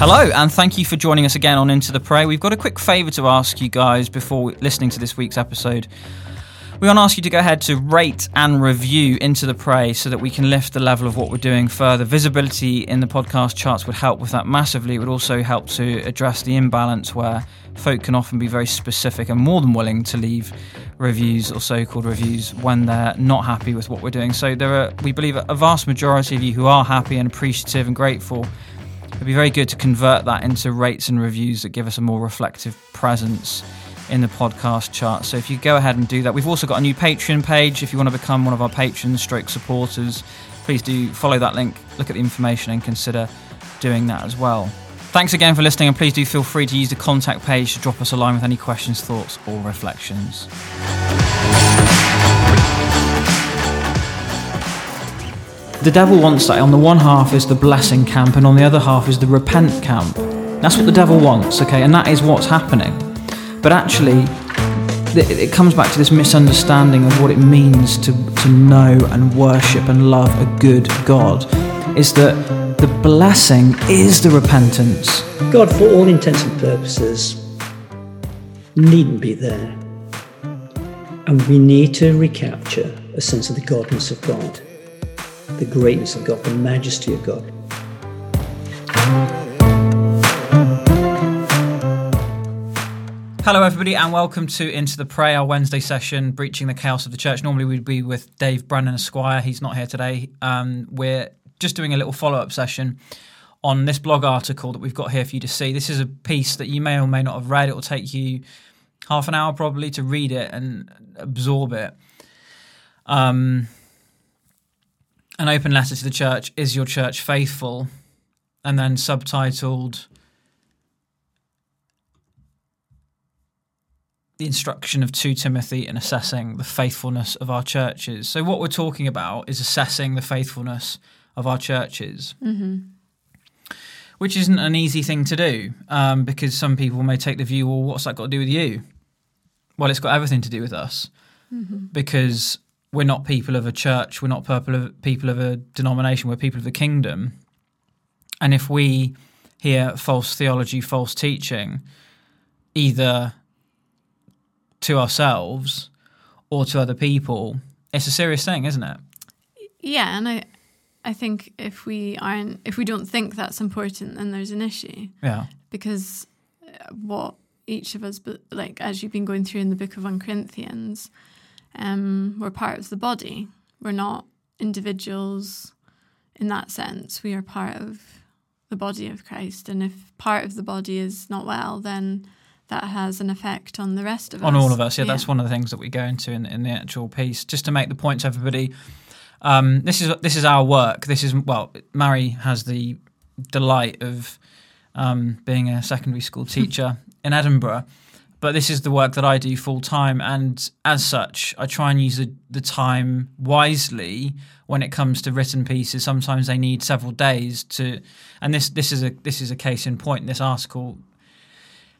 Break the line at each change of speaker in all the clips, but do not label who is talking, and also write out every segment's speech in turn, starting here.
Hello, and thank you for joining us again on Into the Prey. We've got a quick favour to ask you guys before listening to this week's episode. We want to ask you to go ahead to rate and review Into the Prey so that we can lift the level of what we're doing further. Visibility in the podcast charts would help with that massively. It would also help to address the imbalance where folk can often be very specific and more than willing to leave reviews or so-called reviews when they're not happy with what we're doing. So there are, we believe, a vast majority of you who are happy and appreciative and grateful It'd be very good to convert that into rates and reviews that give us a more reflective presence in the podcast chart. So if you go ahead and do that, we've also got a new Patreon page. If you want to become one of our patrons, stroke supporters, please do follow that link, look at the information, and consider doing that as well. Thanks again for listening, and please do feel free to use the contact page to drop us a line with any questions, thoughts, or reflections. The devil wants that. On the one half is the blessing camp, and on the other half is the repent camp. That's what the devil wants, okay? And that is what's happening. But actually, it comes back to this misunderstanding of what it means to, to know and worship and love a good God. Is that the blessing is the repentance.
God, for all intents and purposes, needn't be there. And we need to recapture a sense of the godness of God the greatness of God, the majesty of God.
Hello, everybody, and welcome to Into the Prayer Wednesday session, Breaching the Chaos of the Church. Normally, we'd be with Dave Brennan Esquire. He's not here today. Um, we're just doing a little follow up session on this blog article that we've got here for you to see. This is a piece that you may or may not have read. It will take you half an hour probably to read it and absorb it. Um, an open letter to the church is your church faithful? And then subtitled the instruction of 2 timothy in assessing the faithfulness of our churches. So what we're talking about is assessing the faithfulness of our churches. Mm-hmm. which isn't an easy thing to do um, because some people may take the view well what's that got to do with you? Well it's got everything to do with us. Mm-hmm. because we're not people of a church, we're not people of a denomination, we're people of the kingdom. And if we hear false theology, false teaching, either to ourselves or to other people, it's a serious thing, isn't it?
Yeah, and I I think if we aren't if we don't think that's important, then there's an issue.
Yeah.
Because uh, what each of us, like as you've been going through in the book of 1 Corinthians, um, we're part of the body. We're not individuals in that sense. We are part of the body of Christ. And if part of the body is not well, then that has an effect on the rest of
on
us.
On all of us, yeah, yeah, That's one of the things that we go into in, in the actual piece. Just to make the point to everybody, um, this is this is our work. This is well, Mary has the delight of um, being a secondary school teacher in Edinburgh but this is the work that I do full time, and as such, I try and use the, the time wisely when it comes to written pieces. Sometimes they need several days to, and this this is a this is a case in point. This article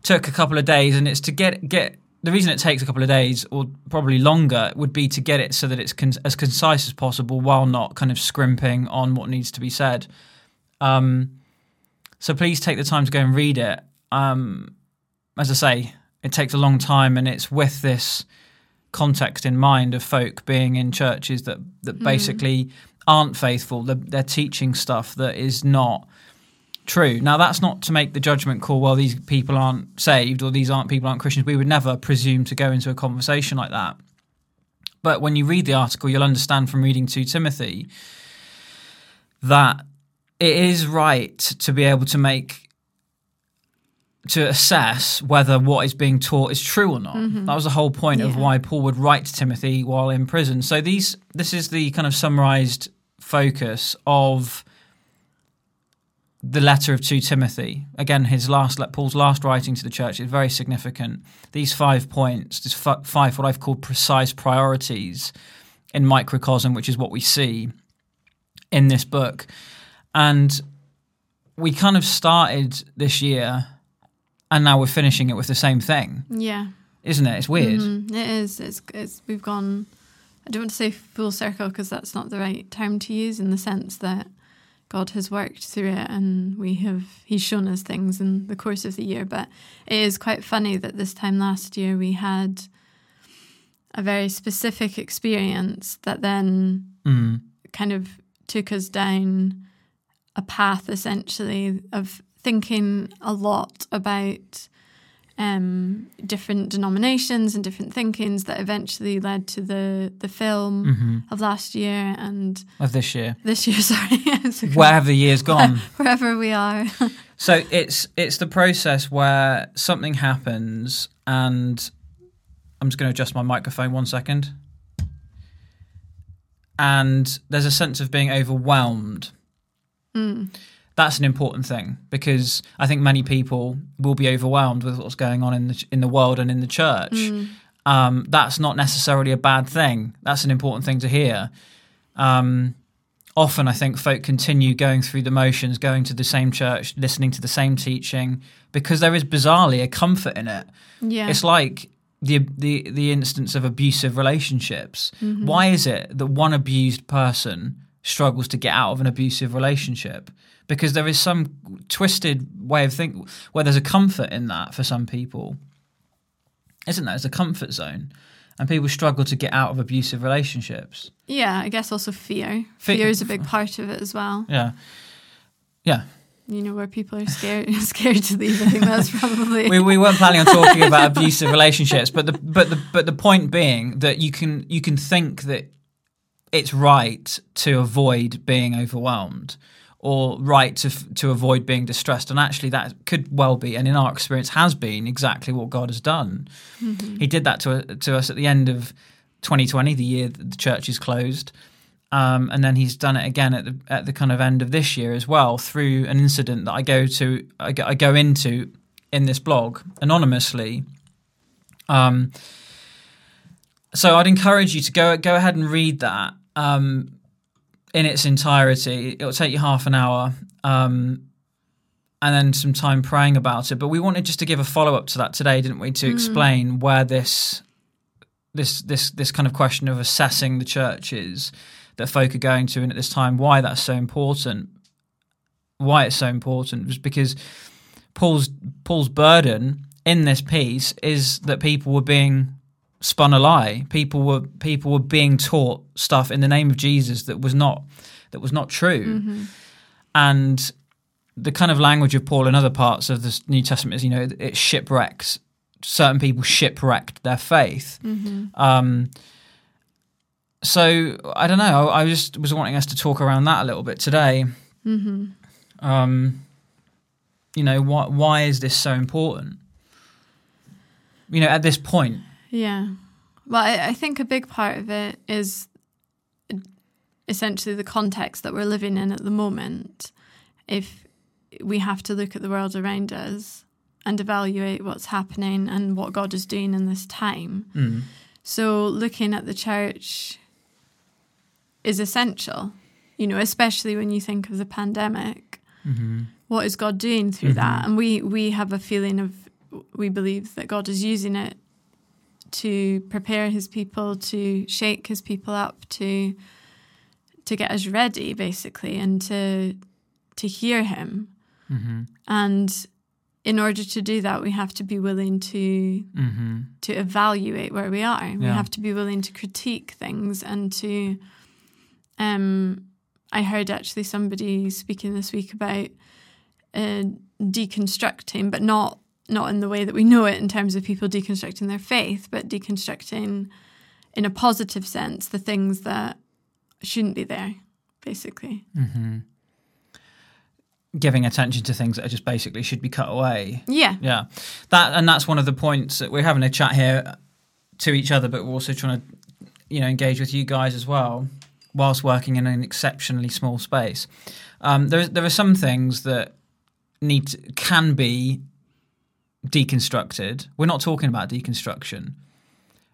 took a couple of days, and it's to get get the reason it takes a couple of days or probably longer would be to get it so that it's con- as concise as possible while not kind of scrimping on what needs to be said. Um, so please take the time to go and read it. Um, as I say, it takes a long time, and it's with this context in mind of folk being in churches that that mm. basically aren't faithful. They're, they're, teaching stuff that is not true. Now, that's not to make the judgment call. Well, these people aren't saved, or these aren't people aren't Christians. We would never presume to go into a conversation like that. But when you read the article, you'll understand from reading 2 Timothy that it is right to be able to make to assess whether what is being taught is true or not. Mm-hmm. That was the whole point yeah. of why Paul would write to Timothy while in prison. So these this is the kind of summarized focus of the letter of 2 Timothy. Again, his last Paul's last writing to the church is very significant. These five points, these five what I've called precise priorities in microcosm, which is what we see in this book. And we kind of started this year and now we're finishing it with the same thing.
Yeah,
isn't it? It's weird.
Mm-hmm. It is. It's, it's we've gone. I don't want to say full circle because that's not the right term to use in the sense that God has worked through it, and we have He's shown us things in the course of the year. But it is quite funny that this time last year we had a very specific experience that then
Mm.
kind of took us down a path essentially of thinking a lot about um, different denominations and different thinkings that eventually led to the the film
hmm
of last year and
Of this year,
this year. Sorry,
where have the years gone?
wherever we are.
So it's it's the process where something happens, and I'm just going to adjust my microphone one second. And there's a sense of being overwhelmed. That's an important thing because I think many people will be overwhelmed with what's going on in the in the world and in the church. Um, that's not necessarily a bad thing. That's an important thing to hear. Um, often I think folk continue going through the motions, going to the same church, listening to the same teaching, because there is bizarrely a comfort in it.
yeah,
It's like the the the instance of abusive relationships.
Mm-hmm.
Why is it that one abused person struggles to get out of an abusive relationship? Because there is some twisted way of thinking where there's a comfort in that for some people. Isn't there? It's a comfort zone. And people struggle to get out of abusive relationships.
yeah. I guess also fear.
Fe-
fear is a big part of it as well.
Yeah. Yeah.
You know, where people are scared scared to leave. I think that's probably
we, we weren't planning on talking about abusive relationships, but the but the but the point being that you can you can think that it's right to avoid being overwhelmed or right to to avoid being distressed, and actually that could well be, and in our experience has been exactly what God has done. He did that to to us at the end of 2020, the year that the church is closed. Um, and then he's done it again at the at the kind of end of this year as well through an incident that I go to I go, I go into in this blog anonymously. Um, so I'd encourage you to go go ahead and read that um, in its entirety. It'll take you half an hour, um, and then some time praying about it. But we wanted just to give a follow up to that today, didn't we? To explain where this this this this kind of question of assessing the churches that folk are going to and at this time, why that's so important, why it's so important, was because Paul's Paul's burden in this piece is that people were being spun a lie. People were people were being taught stuff in the name of Jesus that was not that was not true. And the kind of language of Paul in other parts of the New Testament is, you know, it shipwrecks. Certain people shipwrecked their faith. Um, so I don't know. I just was wanting us to talk around that a little bit today. Um, you know, why why is this so important? You know, at this point,
Yeah. Well, I, I think a big part of it is essentially the context that we're living in at the moment. If we have to look at the world around us and evaluate what's happening and what God is doing in this time.
mm,
So, looking at the church is essential, you know, especially when you think of the pandemic.
mm-hmm,
What is God doing through that? And we, we have a feeling of, we believe that God is using it to prepare his people, to shake his people up, to to get us ready, basically, and to to hear him.
mm-hmm,
And in order to do that, we have to be willing to
mm-hmm,
to evaluate where we are. We have to be willing to critique things and to. Um, I heard actually somebody speaking this week about uh, deconstructing, but not not in the way that we know it in terms of people deconstructing their faith, but deconstructing in a positive sense the things that shouldn't be there, basically.
mm-hmm. Giving attention to things that are just basically should be cut away.
Yeah,
Yeah, that and that's one of the points that we're having a chat here to each other, but we're also trying to, you know, engage with you guys as well, whilst working in an exceptionally small space. Um, there, there are some things that need to, can be deconstructed. We're not talking about deconstruction.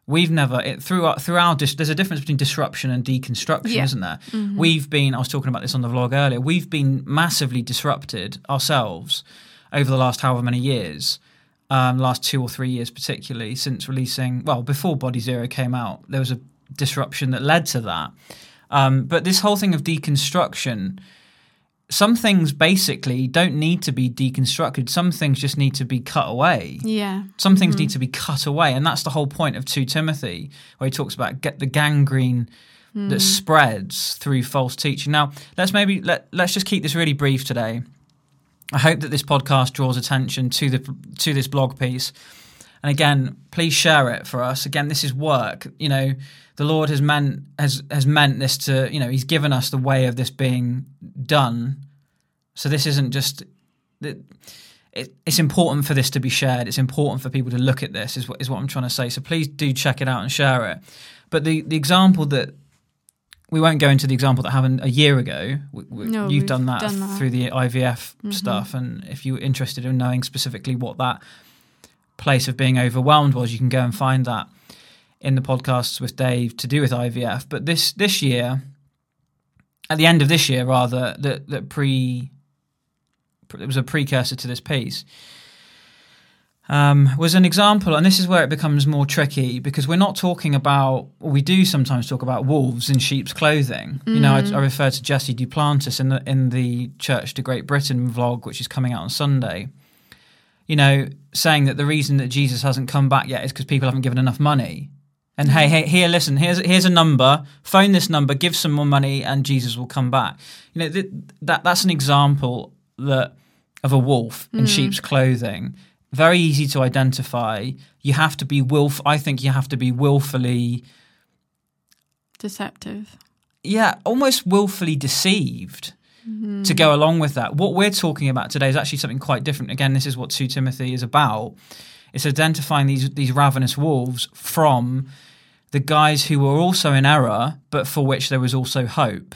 We've never it, through our, through our dis, there's a difference between disruption and deconstruction,
Yeah.
isn't there? We've been I was talking about this on the vlog earlier. We've been massively disrupted ourselves over the last however many years, um, last two or three years particularly since releasing. Well, before Body Zero came out, there was a disruption that led to that. Um, but this whole thing of deconstruction some things basically don't need to be deconstructed. Some things just need to be cut away.
Yeah.
Some things mm-hmm. need to be cut away, and that's the whole point of 2 Timothy, where he talks about get the gangrene that mm. spreads through false teaching. Now, let's maybe let let's just keep this really brief today. I hope that this podcast draws attention to the to this blog piece. And again, please share it for us. Again, this is work. You know, the Lord has meant has has meant this to, you know, he's given us the way of this being done. So this isn't just it, it's important for this to be shared. It's important for people to look at this. Is what is what I'm trying to say. So please do check it out and share it. But the the example that we won't go into the example that happened a year ago. We, we,
No,
you've done that,
done that.
through the IVF mm-hmm. stuff, and if you're interested in knowing specifically what that place of being overwhelmed was, you can go and find that in the podcasts with Dave to do with IVF. But this this year, at the end of this year, rather, that that pre it was a precursor to this piece. Um, was an example, and this is where it becomes more tricky because we're not talking about, we do sometimes talk about wolves in sheep's clothing. You know, I, I refer to Jesse Duplantis in the in the Church to Great Britain vlog, which is coming out on Sunday. You know, saying that the reason that Jesus hasn't come back yet is because people haven't given enough money. And hey, hey, here, listen, here's here's a number. Phone this number, give some more money, and Jesus will come back. You know, th- that that's an example that of a wolf in mm. sheep's clothing. Very easy to identify. You have to be willf. I think you have to be willfully,
Deceptive.
yeah, almost willfully deceived to go mm-hmm. along with that. What we're talking about today is actually something quite different. Again, this is what 2 Timothy is about. It's identifying these these ravenous wolves from the guys who were also in error, but for which there was also hope.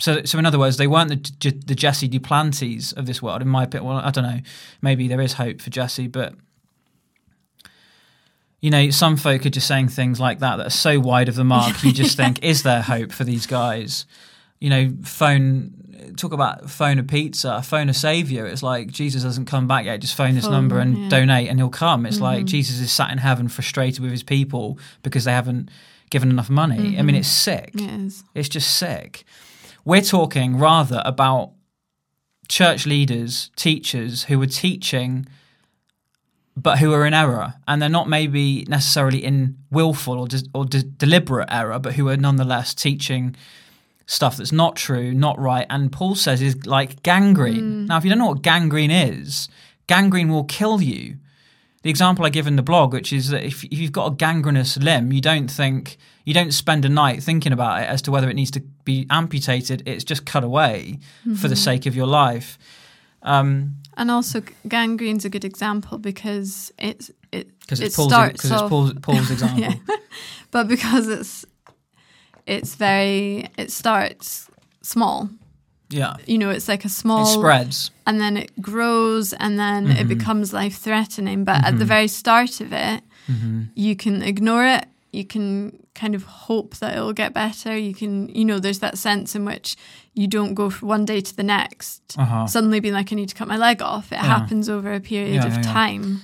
So, so in other words, they weren't the, the Jesse Duplantis of this world. In my opinion, well, I don't know. Maybe there is hope for Jesse, but you know, some folk are just saying things like that that are so wide of the mark. You just think, is there hope for these guys? You know, phone talk about phone a pizza, phone a savior. It's like Jesus hasn't come back yet. Just phone this
Phone,
number and
yeah.
donate, and he'll come. It's like mm-hmm. Jesus is sat in heaven, frustrated with his people because they haven't given enough money. I mean, mm-hmm. it's sick.
It is.
It's just sick. We're talking rather about church leaders, teachers who were teaching, but who are in error, and they're not maybe necessarily in willful or de- or de- deliberate error, but who are nonetheless teaching stuff that's not true, not right. And Paul says is like gangrene. Mm. Now, if you don't know what gangrene is, gangrene will kill you. The example I give in the blog, which is that if, if you've got a gangrenous limb, you don't think you don't spend a night thinking about it as to whether it needs to be amputated. It's just cut away for the sake of your life. Um,
And also, gangrene's a good example because it's it
because
it
it's Paul's
starts
because it's Paul's, Paul's example.
Yeah. but because it's it's very it starts small.
Yeah.
You know, it's like a small
It spreads.
and then it grows and then
Mm-hmm.
it becomes life threatening. But at the very start of it,
Mm-hmm.
you can ignore it. You can kind of hope that it'll get better. You can, you know, there's that sense in which you don't go from one day to the next,
Uh-huh.
suddenly being like, I need to cut my leg off. It happens over a period
Yeah,
of
yeah, yeah.
time.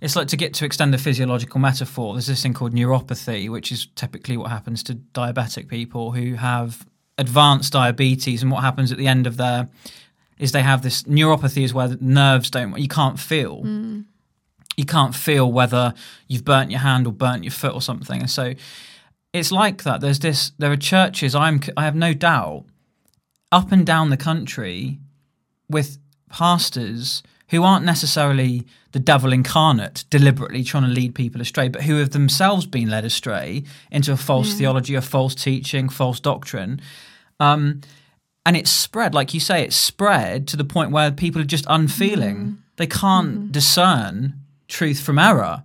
It's like to get to extend the physiological metaphor. There's this thing called neuropathy, which is typically what happens to diabetic people who have advanced diabetes. And what happens at the end of their is they have this neuropathy is where the nerves don't you can't feel. Mm. You can't feel whether you've burnt your hand or burnt your foot or something. And so it's like that. There's this. There are churches. I'm. I have no doubt up and down the country with pastors who aren't necessarily the devil incarnate, deliberately trying to lead people astray, but who have themselves been led astray into a false theology, a false teaching, false doctrine. Um, and it's spread, like you say, it's spread to the point where people are just unfeeling. They can't discern truth from error.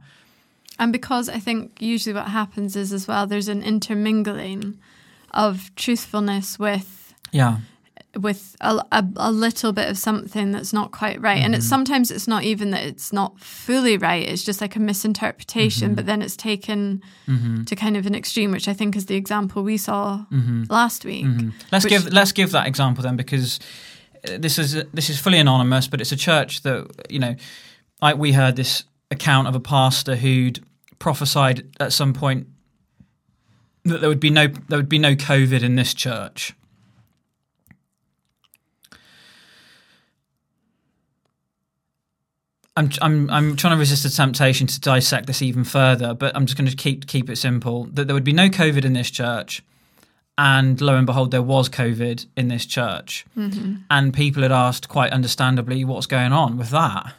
And because I think usually what happens is as well, there's an intermingling of truthfulness with
Yeah.
With a, a, a little bit of something that's not quite right. And
Mm-hmm.
it's sometimes it's not even that it's not fully right. It's just like a misinterpretation,
Mm-hmm.
but then it's taken to kind of an extreme, which I think is the example we saw last week.
Let's
Which-
give let's give that example then, because uh, this is this is fully anonymous, but it's a church that you know. I, we heard this account of a pastor who'd prophesied at some point that there would be no there would be no COVID in this church. I'm I'm I'm trying to resist the temptation to dissect this even further, but I'm just going to keep keep it simple. That there would be no COVID in this church, and lo and behold, there was COVID in this church,
Mm-hmm.
and people had asked quite understandably, "What's going on with that?"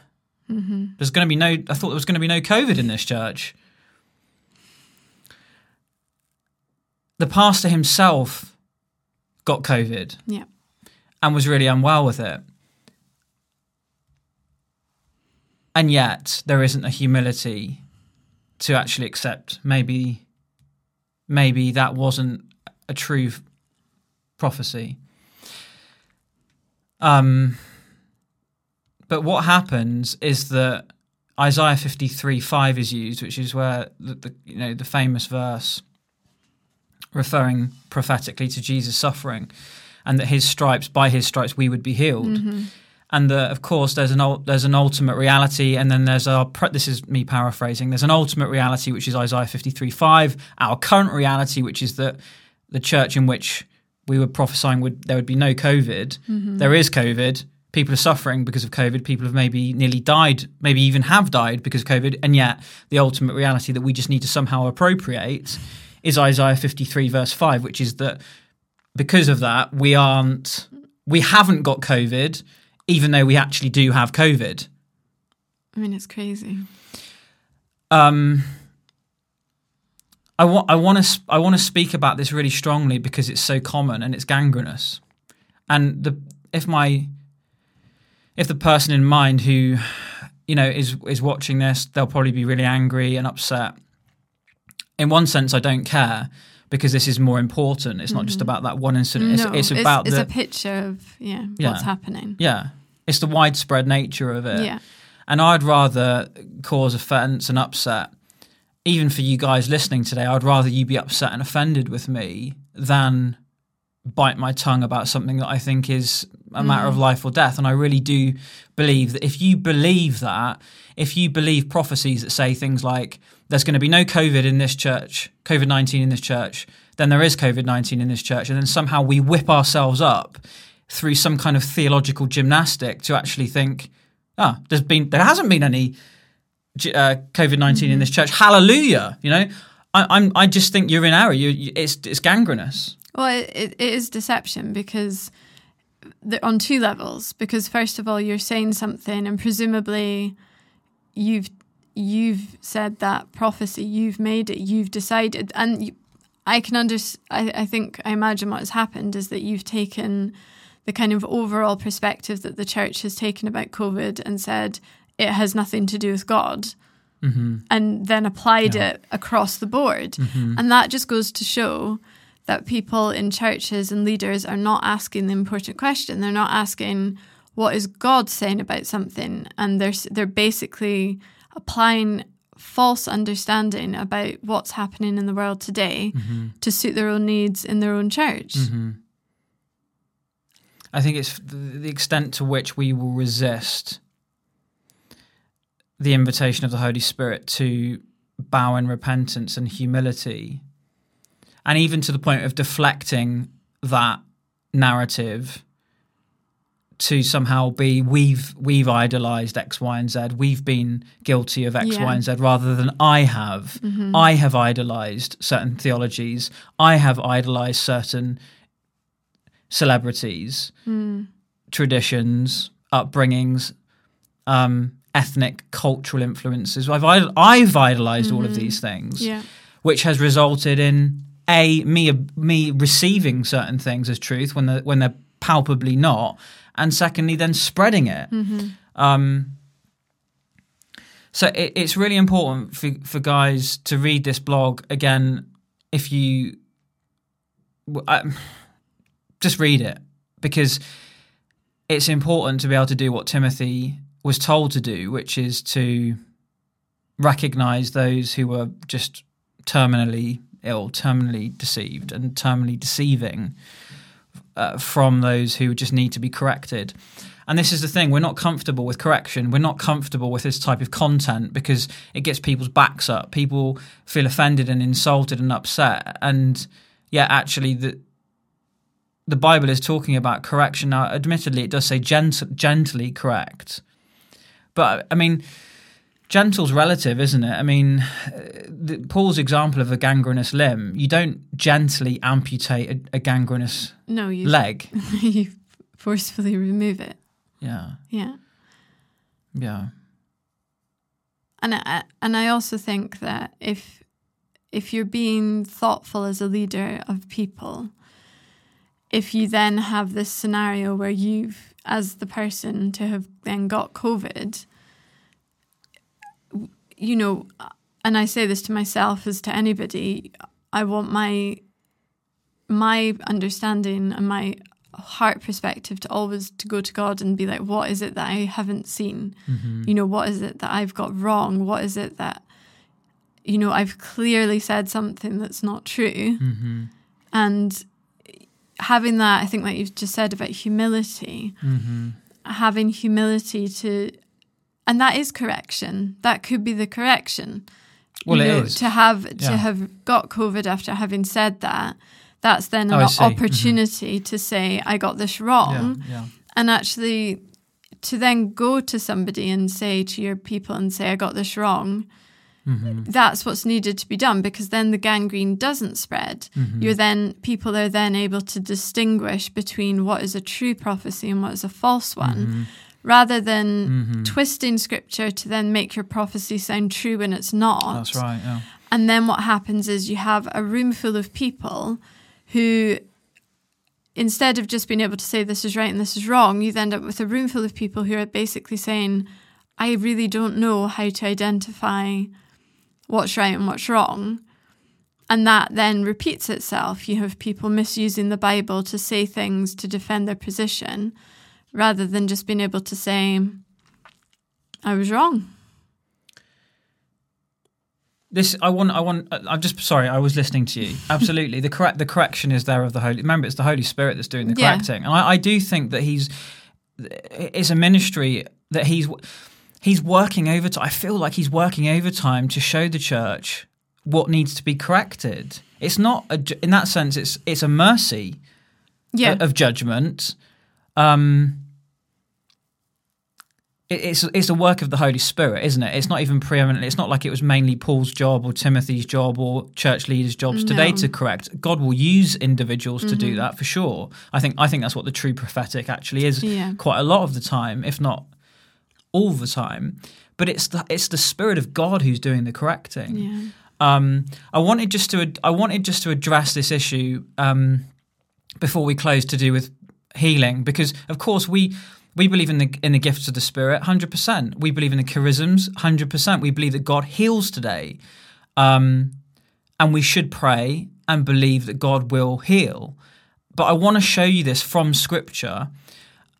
Mm-hmm.
There's going to be no. I thought there was going to be no COVID in this church. The pastor himself got COVID
Yeah.
and was really unwell with it. And yet there isn't a humility to actually accept. Maybe maybe that wasn't a true prophecy. Um but what happens is that Isaiah 53 5 is used, which is where the, the you know the famous verse referring prophetically to Jesus suffering and that his stripes by his stripes we would be healed and that of course there's an ul- there's an ultimate reality and then there's our pre- this is me paraphrasing there's an ultimate reality which is Isaiah 53:5 our current reality which is that the church in which we were prophesying would there would be no covid. Mm-hmm. There is covid. People are suffering because of covid. People have maybe nearly died maybe even have died because of covid. And yet the ultimate reality that we just need to somehow appropriate is Isaiah 53 verse 5 which is that because of that we aren't we haven't got covid even though we actually do have covid
I mean, it's crazy.
um I want I want to I want to speak about this really strongly because it's so common and it's gangrenous. And the if my if the person in mind who you know is is watching this, they'll probably be really angry and upset. In one sense, I don't care because this is more important. It's not just about that one incident. It's,
no,
it's about
it's
the
a picture of yeah,
Yeah.
what's happening.
yeah. It's the widespread nature of it.
Yeah.
And I'd rather cause offence and upset, even for you guys listening today, I'd rather you be upset and offended with me than bite my tongue about something that I think is a matter of mm. life or death. And I really do believe that if you believe that, if you believe prophecies that say things like, there's going to be no COVID in this church, COVID 19 in this church, then there is COVID 19 in this church, and then somehow we whip ourselves up through some kind of theological gymnastic to actually think, ah, there's been there hasn't been any uh, COVID 19 in this church. Hallelujah! You know, I, I'm I just think you're in error. You, you, it's it's gangrenous.
Well, it, it, it is deception because on two levels. Because first of all, you're saying something, and presumably, you've you've said that prophecy, you've made it, you've decided, and you, I can under. I, I think I imagine what has happened is that you've taken the kind of overall perspective that the church has taken about COVID and said it has nothing to do with God. Mm-hmm. And then applied it across the board. Mm-hmm. And that just goes to show that people in churches and leaders are not asking the important question. They're not asking what is God saying about something, and they're they're basically applying false understanding about what's happening in the world today mm-hmm. to suit their own needs in their own church.
I think it's the extent to which we will resist the invitation of the Holy Spirit to bow in repentance and humility, and even to the point of deflecting that narrative to somehow be we've we've idolized X, Y, and Z. We've been guilty of X, Y,
Yeah.
and Z rather than I have. Mm-hmm. I have idolized certain theologies. I have idolized certain celebrities, traditions, upbringings, um, ethnic, cultural influences. I've I've idolized all of these things,
Yeah.
which has resulted in a me me receiving certain things as truth when they when they're palpably not, and secondly, then spreading it. Um, so it, it's really important for for guys to read this blog again. If you I- just read it because it's important to be able to do what Timothy was told to do, which is to recognize those who are just terminally ill, terminally deceived, and terminally deceiving uh, from those who just need to be corrected. And this is the thing, we're not comfortable with correction. We're not comfortable with this type of content because it gets people's backs up. People feel offended and insulted and upset. And yeah, actually, the, the Bible is talking about correction. Now, admittedly, it does say gent- gently correct, But I mean, gentle's relative, isn't it? I mean, uh, the, Paul's example of a gangrenous limb, you don't gently amputate a, a gangrenous
No, you
leg.
you forcefully remove it.
Yeah,
Yeah.
yeah,
And I, and I also think that if if you're being thoughtful as a leader of people, if you then have this scenario where you've, as the person to have then got COVID, you know, and I say this to myself as to anybody, I want my my understanding and my heart perspective to always to go to God and be like, what is it that I haven't seen? Mm-hmm. You know, what is it that I've got wrong? What is it that you know I've clearly said something that's not true? Mm-hmm. And having that, I think, like you've just said about humility, having humility to, and that is correction. That could be the correction.
Well,
You
it
know,
is.
to have
Yeah.
to have got COVID after having said that. That's then
Oh,
an.
Mhm.
opportunity to say I got this wrong,
yeah, yeah.
and actually to then go to somebody and say to your people and say I got this wrong.
Mm-hmm.
That's what's needed to be done because then the gangrene doesn't spread.
Mm-hmm.
You're then people are then able to distinguish between what is a true prophecy and what is a false one,
Mm-hmm.
rather than twisting scripture to then make your prophecy sound true when it's not.
That's right. Yeah.
And then what happens is you have a room full of people who, instead of just being able to say this is right and this is wrong, you end up with a room full of people who are basically saying, I really don't know how to identify what's right and what's wrong. And that then repeats itself. You have people misusing the Bible to say things to defend their position rather than just being able to say, I was wrong.
This I want. I want. Uh, I'm just sorry. I was listening to you. Absolutely. the correct. The correction is there of the Holy. Remember, it's the Holy Spirit that's doing the
Yeah.
correcting, and I, I do think that he's. It's a ministry that he's he's working overtime. I feel like he's working overtime to show the church what needs to be corrected. It's not a, in that sense. It's it's a mercy
Yeah.
of judgment. Um, it- it's it's a work of the Holy Spirit, isn't it? It's not even preeminent. It's not like it was mainly Paul's job or Timothy's job or church leaders' jobs today to correct. God will use individuals to do that for sure. I think I think that's what the true prophetic actually is.
Yeah.
Quite a lot of the time, if not all the time. But it's the it's the Spirit of God who's doing the correcting.
yeah.
Um, I wanted just to I wanted just to address this issue um, before we close to do with healing because of course we we believe in the in the gifts of the Spirit hundred percent. We believe in the charisms hundred percent. We believe that God heals today, um, and we should pray and believe that God will heal. But I want to show you this from Scripture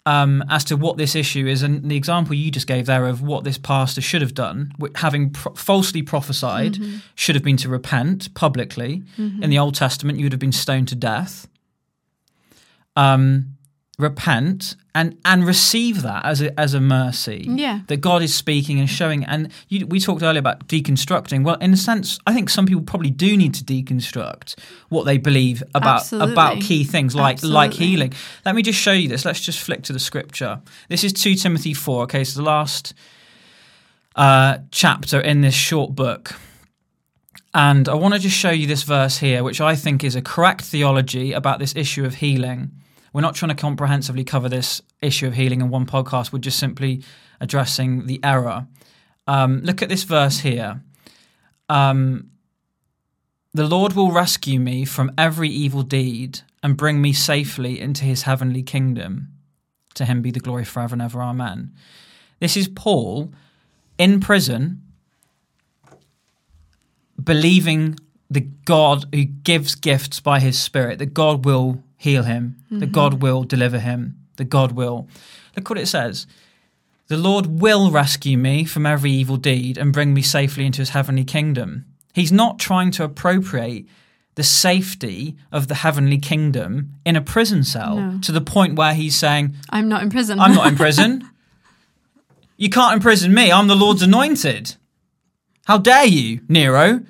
um, as to what this issue is, and the example you just gave there of what this pastor should have done, having pro- falsely prophesied, should have been to repent publicly. In the Old Testament, you would have been stoned to death. Um, repent and and receive that as a as a mercy.
Yeah.
that God is speaking and showing. And you, we talked earlier about deconstructing. Well, in a sense, I think some people probably do need to deconstruct what they believe about
Absolutely.
about key things like like healing. Let me just show you this. Let's just flick to the scripture. This is 2 Timothy 4. Okay, so the last uh, chapter in this short book. And I want to just show you this verse here, which I think is a correct theology about this issue of healing. We're not trying to comprehensively cover this issue of healing in one podcast. We're just simply addressing the error. Um, look at this verse here. Um, the Lord will rescue me from every evil deed and bring me safely into his heavenly kingdom. To him be the glory forever and ever. Amen. This is Paul in prison, believing the God who gives gifts by his Spirit, that God will heal him, that mm-hmm. God will deliver him, that God will. Look what it says. The Lord will rescue me from every evil deed and bring me safely into his heavenly kingdom. He's not trying to appropriate the safety of the heavenly kingdom in a prison cell
No.
to the point where he's saying,
I'm not in prison.
I'm not in prison. You can't imprison me. I'm the Lord's anointed. How dare you, Nero?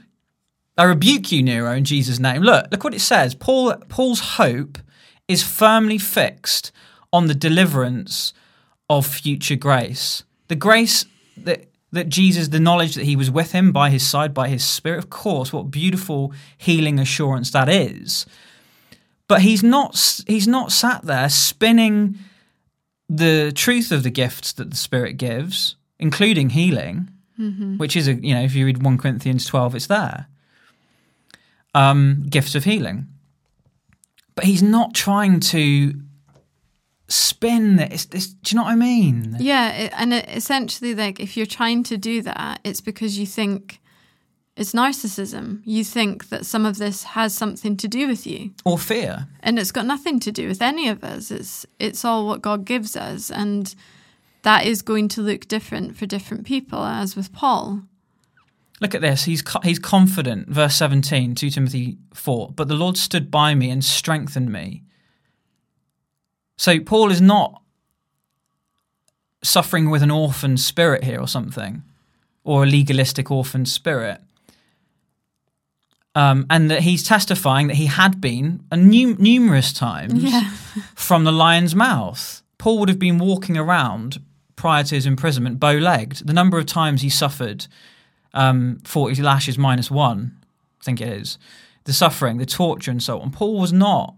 I rebuke you, Nero, in Jesus' name. Look, look what it says. Paul, Paul's hope is firmly fixed on the deliverance of future grace. The grace that that Jesus, the knowledge that he was with him by his side, by his spirit, of course, what beautiful healing assurance that is. But he's not he's not sat there spinning the truth of the gifts that the Spirit gives, including healing, mm-hmm. which is a you know, if you read 1 Corinthians 12, it's there. Um, gifts of healing. But he's not trying to spin this, this do you know what i mean?
Yeah it, and it, essentially like if you're trying to do that it's because you think it's narcissism. You think that some of this has something to do with you.
Or fear.
And it's got nothing to do with any of us. It's it's all what god gives us. And that is going to look different for different people as with paul
Look at this. He's he's confident. Verse 17, 2 Timothy 4. But the Lord stood by me and strengthened me so Paul is not suffering with an orphan spirit here or something, or a legalistic orphan spirit. Um, and that he's testifying that he had been a num- numerous times yeah. from the lion's mouth. Paul would have been walking around prior to his imprisonment bow legged. The number of times he suffered um, 40 lashes minus one, I think it is, the suffering, the torture, and so on. Paul was not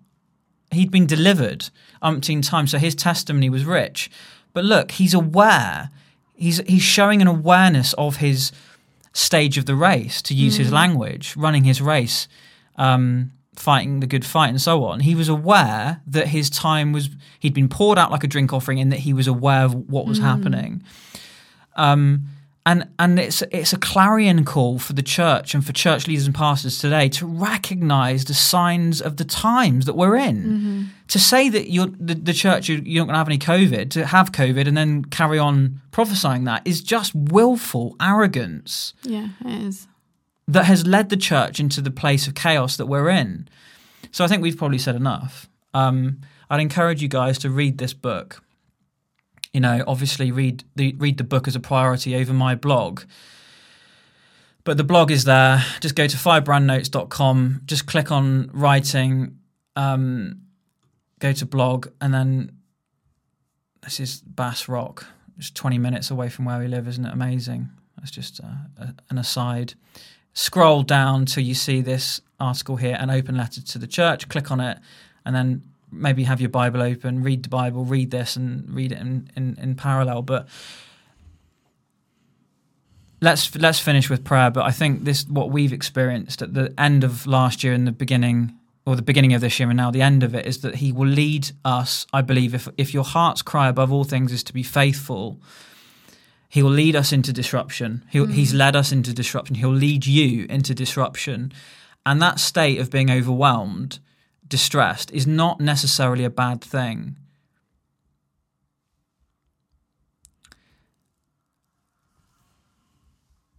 he'd been delivered umpteen times, so his testimony was rich. But look, he's aware. He's he's showing an awareness of his stage of the race, to use mm. his language, running his race, um, fighting the good fight, and so on. He was aware that his time was he'd been poured out like a drink offering, and that he was aware of what was mm. happening. Um, and and it's it's a clarion call for the church and for church leaders and pastors today to recognize the signs of the times that we're in. Mm-hmm. To say that you're the, the church you're not going to have any COVID, to have COVID and then carry on prophesying that is just willful arrogance.
Yeah, it is.
That has led the church into the place of chaos that we're in. So I think we've probably said enough. Um, I'd encourage you guys to read this book you know, obviously read the read the book as a priority over my blog. But the blog is there. Just go to firebrandnotes.com, just click on writing, um, go to blog, and then this is Bass Rock. It's 20 minutes away from where we live. Isn't it amazing? That's just a, an aside. Scroll down till you see this article here, an open letter to the church. Click on it, and then maybe have your Bible open, read the Bible, read this, and read it in, in, in parallel. But let's let's finish with prayer. But I think this what we've experienced at the end of last year and the beginning, or the beginning of this year, and now the end of it, is that He will lead us. I believe if if your heart's cry above all things is to be faithful. He will lead us into disruption. Mm. He's led us into disruption. He'll lead you into disruption. And that state of being overwhelmed distressed is not necessarily a bad thing.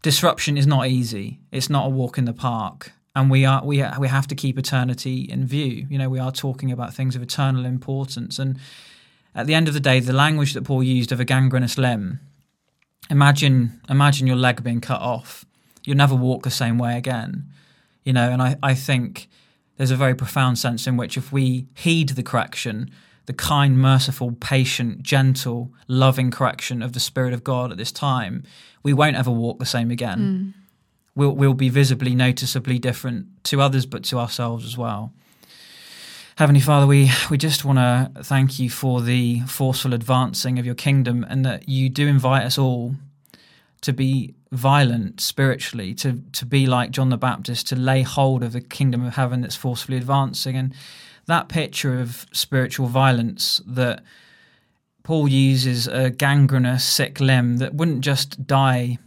Disruption is not easy. It's not a walk in the park. And we are we we have to keep eternity in view. You know, we are talking about things of eternal importance. And at the end of the day, the language that Paul used of a gangrenous limb, imagine imagine your leg being cut off. You'll never walk the same way again. You know, and I, I think there's a very profound sense in which if we heed the correction, the kind, merciful, patient, gentle, loving correction of the Spirit of God at this time, we won't ever walk the same again. Mm. We'll, we'll be visibly, noticeably different to others, but to ourselves as well. Heavenly Father, we, we just want to thank you for the forceful advancing of your kingdom and that you do invite us all to be violent spiritually, to to be like John the Baptist, to lay hold of the kingdom of heaven that's forcefully advancing. And that picture of spiritual violence that Paul uses a gangrenous, sick limb that wouldn't just die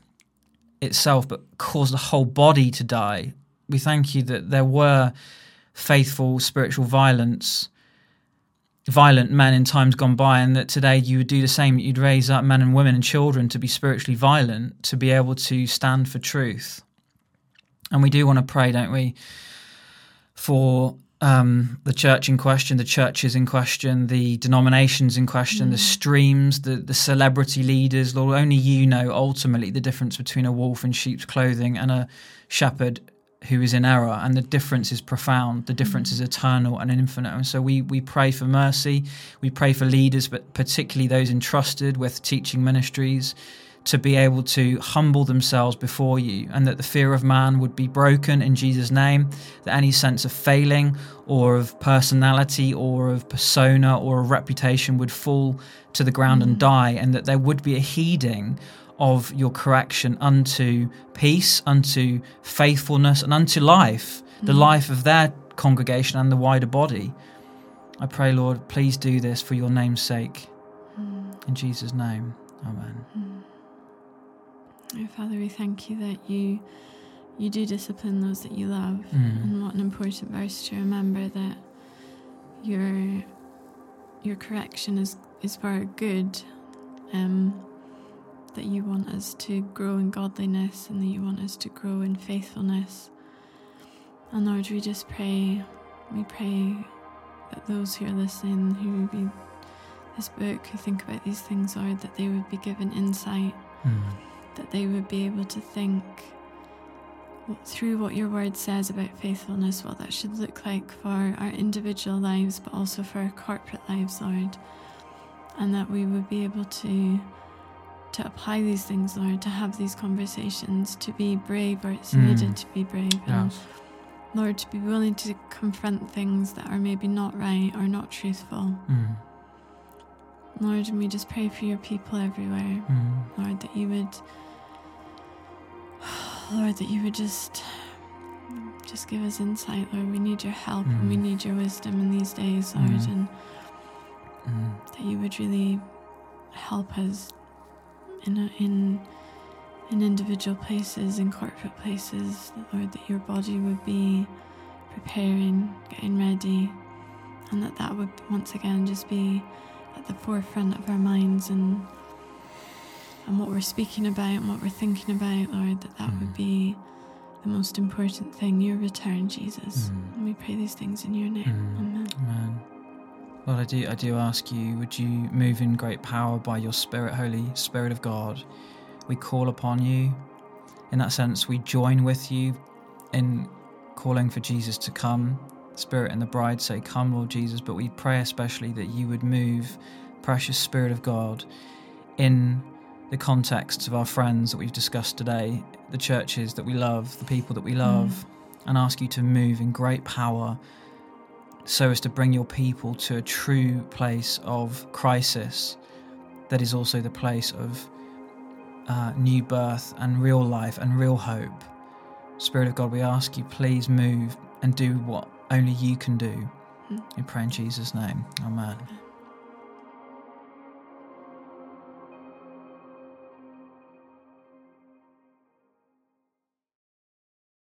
itself, but cause the whole body to die. We thank you that there were faithful spiritual violence violent men in times gone by, and that today you would do the same. You'd raise up men and women and children to be spiritually violent, to be able to stand for truth. And we do want to pray, don't we, for um, the church in question, the churches in question, the denominations in question, mm. the streams, the, the celebrity leaders. Lord, only you know ultimately the difference between a wolf in sheep's clothing and a shepherd who is in error, and the difference is profound. The difference mm-hmm. is eternal and infinite. And so we we pray for mercy. We pray for leaders, but particularly those entrusted with teaching ministries, to be able to humble themselves before you, and that the fear of man would be broken in Jesus' name, that any sense of failing or of personality or of persona or of reputation would fall to the ground and mm-hmm. die, and that there would be a heeding of your correction unto peace, unto faithfulness, and unto life, the life of their congregation and the wider body. I pray, Lord, please do this for your name's sake. In Jesus' name, Amen.
Oh, Father, we thank you that you you do discipline those that you love,
Mm.
and what an important verse to remember that your your correction is is for our good. Um, that you want us to grow in godliness, and that you want us to grow in faithfulness. And Lord, we just pray, we pray that those who are listening, who read this book, who think about these things, Lord, that they would be given insight
Mm.
that they would be able to think through what your word says about faithfulness, what that should look like for our individual lives, but also for our corporate lives, Lord. And that we would be able to to apply these things, Lord, to have these conversations, to be brave where it's
Mm.
needed to be brave, and
Yes.
Lord, to be willing to confront things that are maybe not right or not truthful.
Mm.
Lord, and we just pray for your people everywhere.
Mm.
Lord, that you would, Lord, that you would just, just give us insight, Lord. We need your help and we
Mm.
need your wisdom in these days, Lord,
Mm.
and
Mm.
that you would really help us in in in individual places, in corporate places, Lord, that your body would be preparing, getting ready, and that that would once again just be at the forefront of our minds and and what we're speaking about and what we're thinking about, Lord, that that would
Mm.
be the most important thing, your return, Jesus.
Mm.
And we pray these things in your name.
Mm.
Amen.
Amen. Lord, I do, I do ask you, would you move in great power by your Spirit, Holy Spirit of God? We call upon you. In that sense, we join with you in calling for Jesus to come. Spirit and the bride say, Come, Lord Jesus. But we pray especially that you would move, precious Spirit of God, in the contexts of our friends that we've discussed today, the churches that we love, the people that we love, mm. and ask you to move in great power so as to bring your people to a true place of crisis that is also the place of uh, new birth and real life and real hope. Spirit of God, we ask you, please move and do what only you can do.
Mm.
We pray in Jesus' name. Amen.